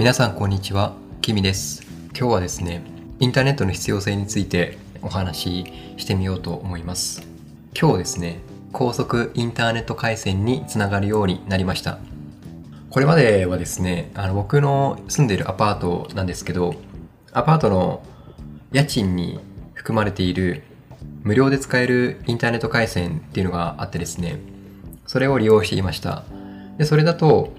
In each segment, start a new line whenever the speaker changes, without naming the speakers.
皆さんこんにちは、キミです。今日はですね、インターネットの必要性についてお話ししてみようと思います。今日ですね、高速インターネット回線につながるようになりました。これまではですね、あの僕の住んでいるアパートなんですけど、アパートの家賃に含まれている無料で使えるインターネット回線っていうのがあってですね、それを利用していました。で、それだと、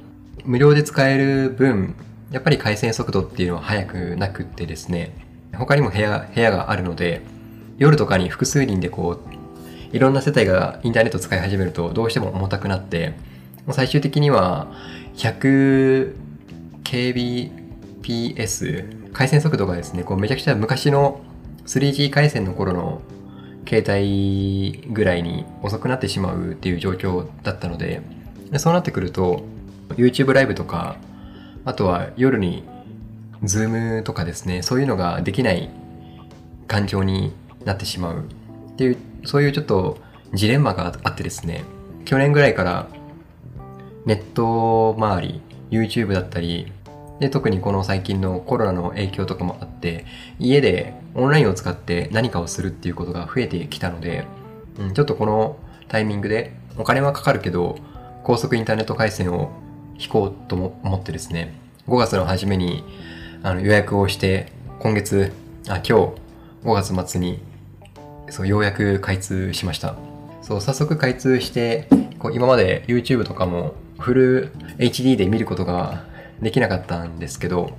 無料で使える分、やっぱり回線速度っていうのは速くなくってですね、他にも部屋、部屋があるので、夜とかに複数人でこう、いろんな世帯がインターネット使い始めるとどうしても重たくなって、最終的には100 kbps 回線速度がですね、こうめちゃくちゃ昔の 3G 回線の頃の携帯ぐらいに遅くなってしまうっていう状況だったの、でそうなってくると、YouTube ライブとか、あとは夜に Zoom とかですね、そういうのができない環境になってしまうっていう、そういうちょっとジレンマがあってですね、去年ぐらいからネット周り、YouTube だったり、で、特にこの最近のコロナの影響とかもあって、家でオンラインを使って何かをするっていうことが増えてきたので、うん、ちょっとこのタイミングでお金はかかるけど、高速インターネット回線を引こうと思ってですね、5月の初めにあの予約をして、今月、あ、今日5月末にそうようやく開通しました。そう、早速開通して、こう今まで YouTube とかもフル HD で見ることができなかったんですけど、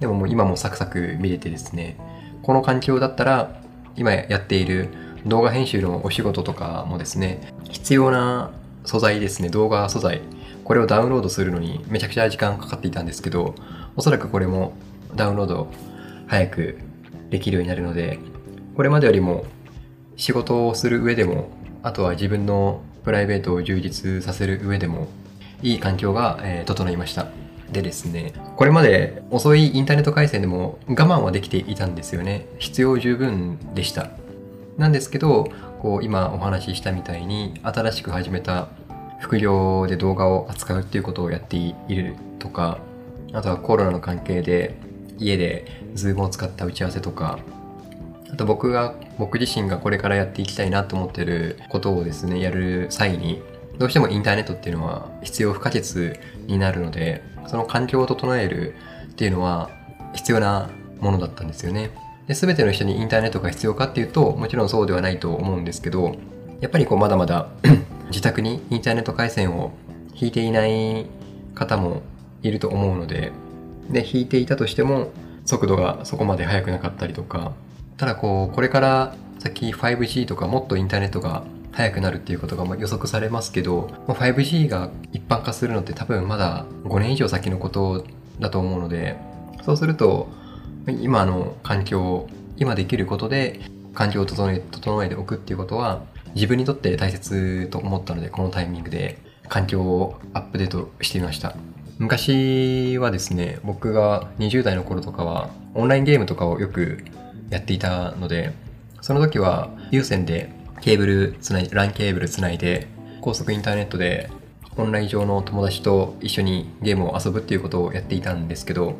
でももう今もサクサク見れてですね、この環境だったら今やっている動画編集のお仕事とかもですね、必要な素材ですね、動画素材、これをダウンロードするのにめちゃくちゃ時間かかっていたんですけど、おそらくこれもダウンロード早くできるようになるので、これまでよりも仕事をする上でも、あとは自分のプライベートを充実させる上でも、いい環境が、え整いました。でですね、これまで遅いインターネット回線でも我慢はできていたんですよね。必要十分でした。なんですけど、こう今お話ししたみたいに新しく始めた副業で動画を扱うっていうことをやっているとか、あとはコロナの関係で家で Zoom を使った打ち合わせとか、あと僕が、僕自身がこれからやっていきたいなと思ってることをですね、やる際に、どうしてもインターネットっていうのは必要不可欠になるので、その環境を整えるっていうのは必要なものだったんですよね。で、全ての人にインターネットが必要かっていうと、もちろんそうではないと思うんですけど、やっぱりこうまだまだ 自宅にインターネット回線を引いていない方もいると思うので、で、引いていたとしても速度がそこまで速くなかったりとか、ただこう、これから先 5G とかもっとインターネットが速くなるっていうことがま予測されますけど、5G が一般化するのって多分まだ5年以上先のことだと思うので、そうすると、今の環境を、今できることで環境を整え整えておくっていうことは自分にとって大切と思ったので、このタイミングで環境をアップデートしてみました。昔はですね、僕が20代の頃とかはオンラインゲームとかをよくやっていたので、その時は有線でケーブルつない、LAN ケーブルつないで高速インターネットでオンライン上の友達と一緒にゲームを遊ぶっていうことをやっていたんですけど、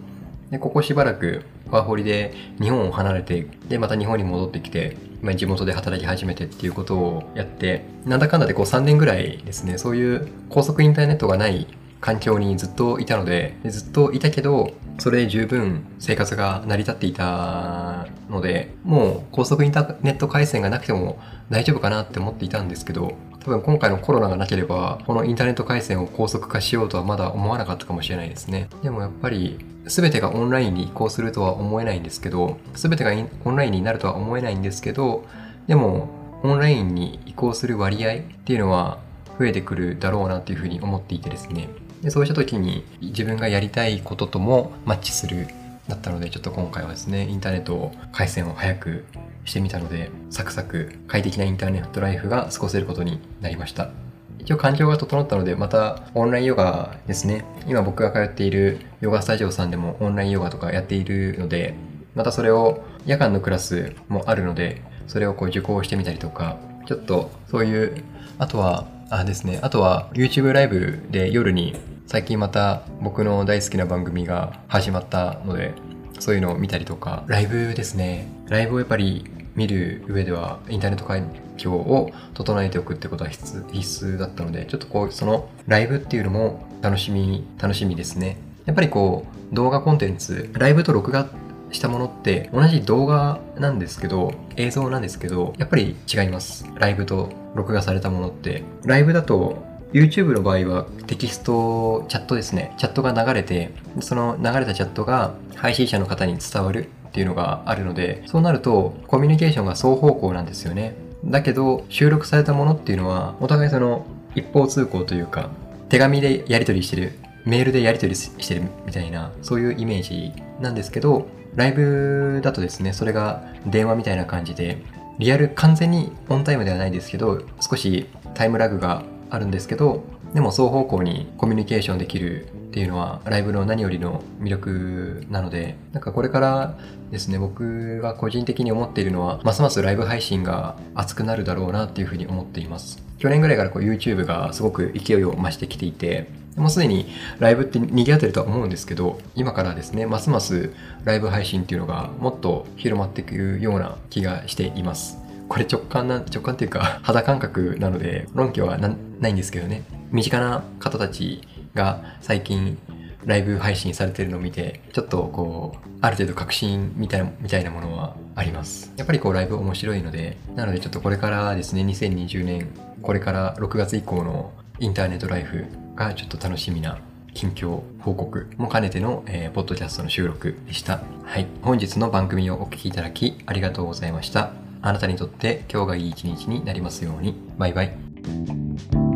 でここしばらくワーホリで日本を離れて、で、また日本に戻ってきて、今地元で働き始めてっていうことをやって、なんだかんだでこう3年ぐらいですね、そういう高速インターネットがない環境にずっといたので、でずっといたけど、それで十分生活が成り立っていたので、もう高速インターネット回線がなくても大丈夫かなって思っていたんですけど、多分今回のコロナがなければ、このインターネット回線を高速化しようとはまだ思わなかったかもしれないですね。でもやっぱり、全てがオンラインに移行するとは思えないんですけど、全てがオンラインになるとは思えないんですけど、でも、オンラインに移行する割合っていうのは増えてくるだろうなっていうふうに思っていてですね。でそうした時に自分がやりたいことともマッチするだったので、ちょっと今回はですね、インターネットを回線を早くしてみたので、サクサク快適なインターネットライフが過ごせることになりました。一応環境が整ったので、またオンラインヨガですね。今僕が通っているヨガスタジオさんでもオンラインヨガとかやっているので、またそれを夜間のクラスもあるので、それをこう受講してみたりとか、ちょっとそういう、あとは、あですね、あとは YouTube ライブで夜に最近また僕の大好きな番組が始まったので、そういうのを見たりとか、ライブですね。ライブをやっぱり見る上では、インターネット環境を整えておくってことは必須だったので、ちょっとこう、そのライブっていうのも楽しみ、楽しみですね。やっぱりこう、動画コンテンツ、ライブと録画したものって同じ動画なんですけど、映像なんですけど、やっぱり違います。ライブと録画されたものって。ライブだと YouTube の場合はテキスト、チャットですね。チャットが流れて、その流れたチャットが配信者の方に伝わるっていうのがあるので、そうなるとコミュニケーションが双方向なんですよね。だけど、収録されたものっていうのは、お互いその一方通行というか、手紙でやり取りしてる、メールでやり取りしてるみたいな、そういうイメージなんですけど、ライブだとですね、それが電話みたいな感じで、リアル、完全にオンタイムではないですけど、少しタイムラグがあるんですけど、でも双方向にコミュニケーションできるっていうのはライブの何よりの魅力なので、なんかこれからですね、僕が個人的に思っているのは、ますますライブ配信が熱くなるだろうなっていうふうに思っています。去年ぐらいからこう YouTube がすごく勢いを増してきていて、もうすでにライブって賑わってるとは思うんですけど、今からですね、ますますライブ配信っていうのがもっと広まっていくような気がしています。これ直感な、直感っていうか肌感覚なので論拠はないんですけどね。身近な方たちが最近ライブ配信されてるのを見て、ちょっとこう、ある程度確信みたいな、みたいなものはあります。やっぱりこうライブ面白いので、なのでちょっとこれからですね、2020年、これから6月以降のインターネットライフがちょっと楽しみな近況報告も兼ねての、えー、ポッドキャストの収録でした。はい。本日の番組をお聴きいただきありがとうございました。あなたにとって今日がいい一日になりますように。バイバイ。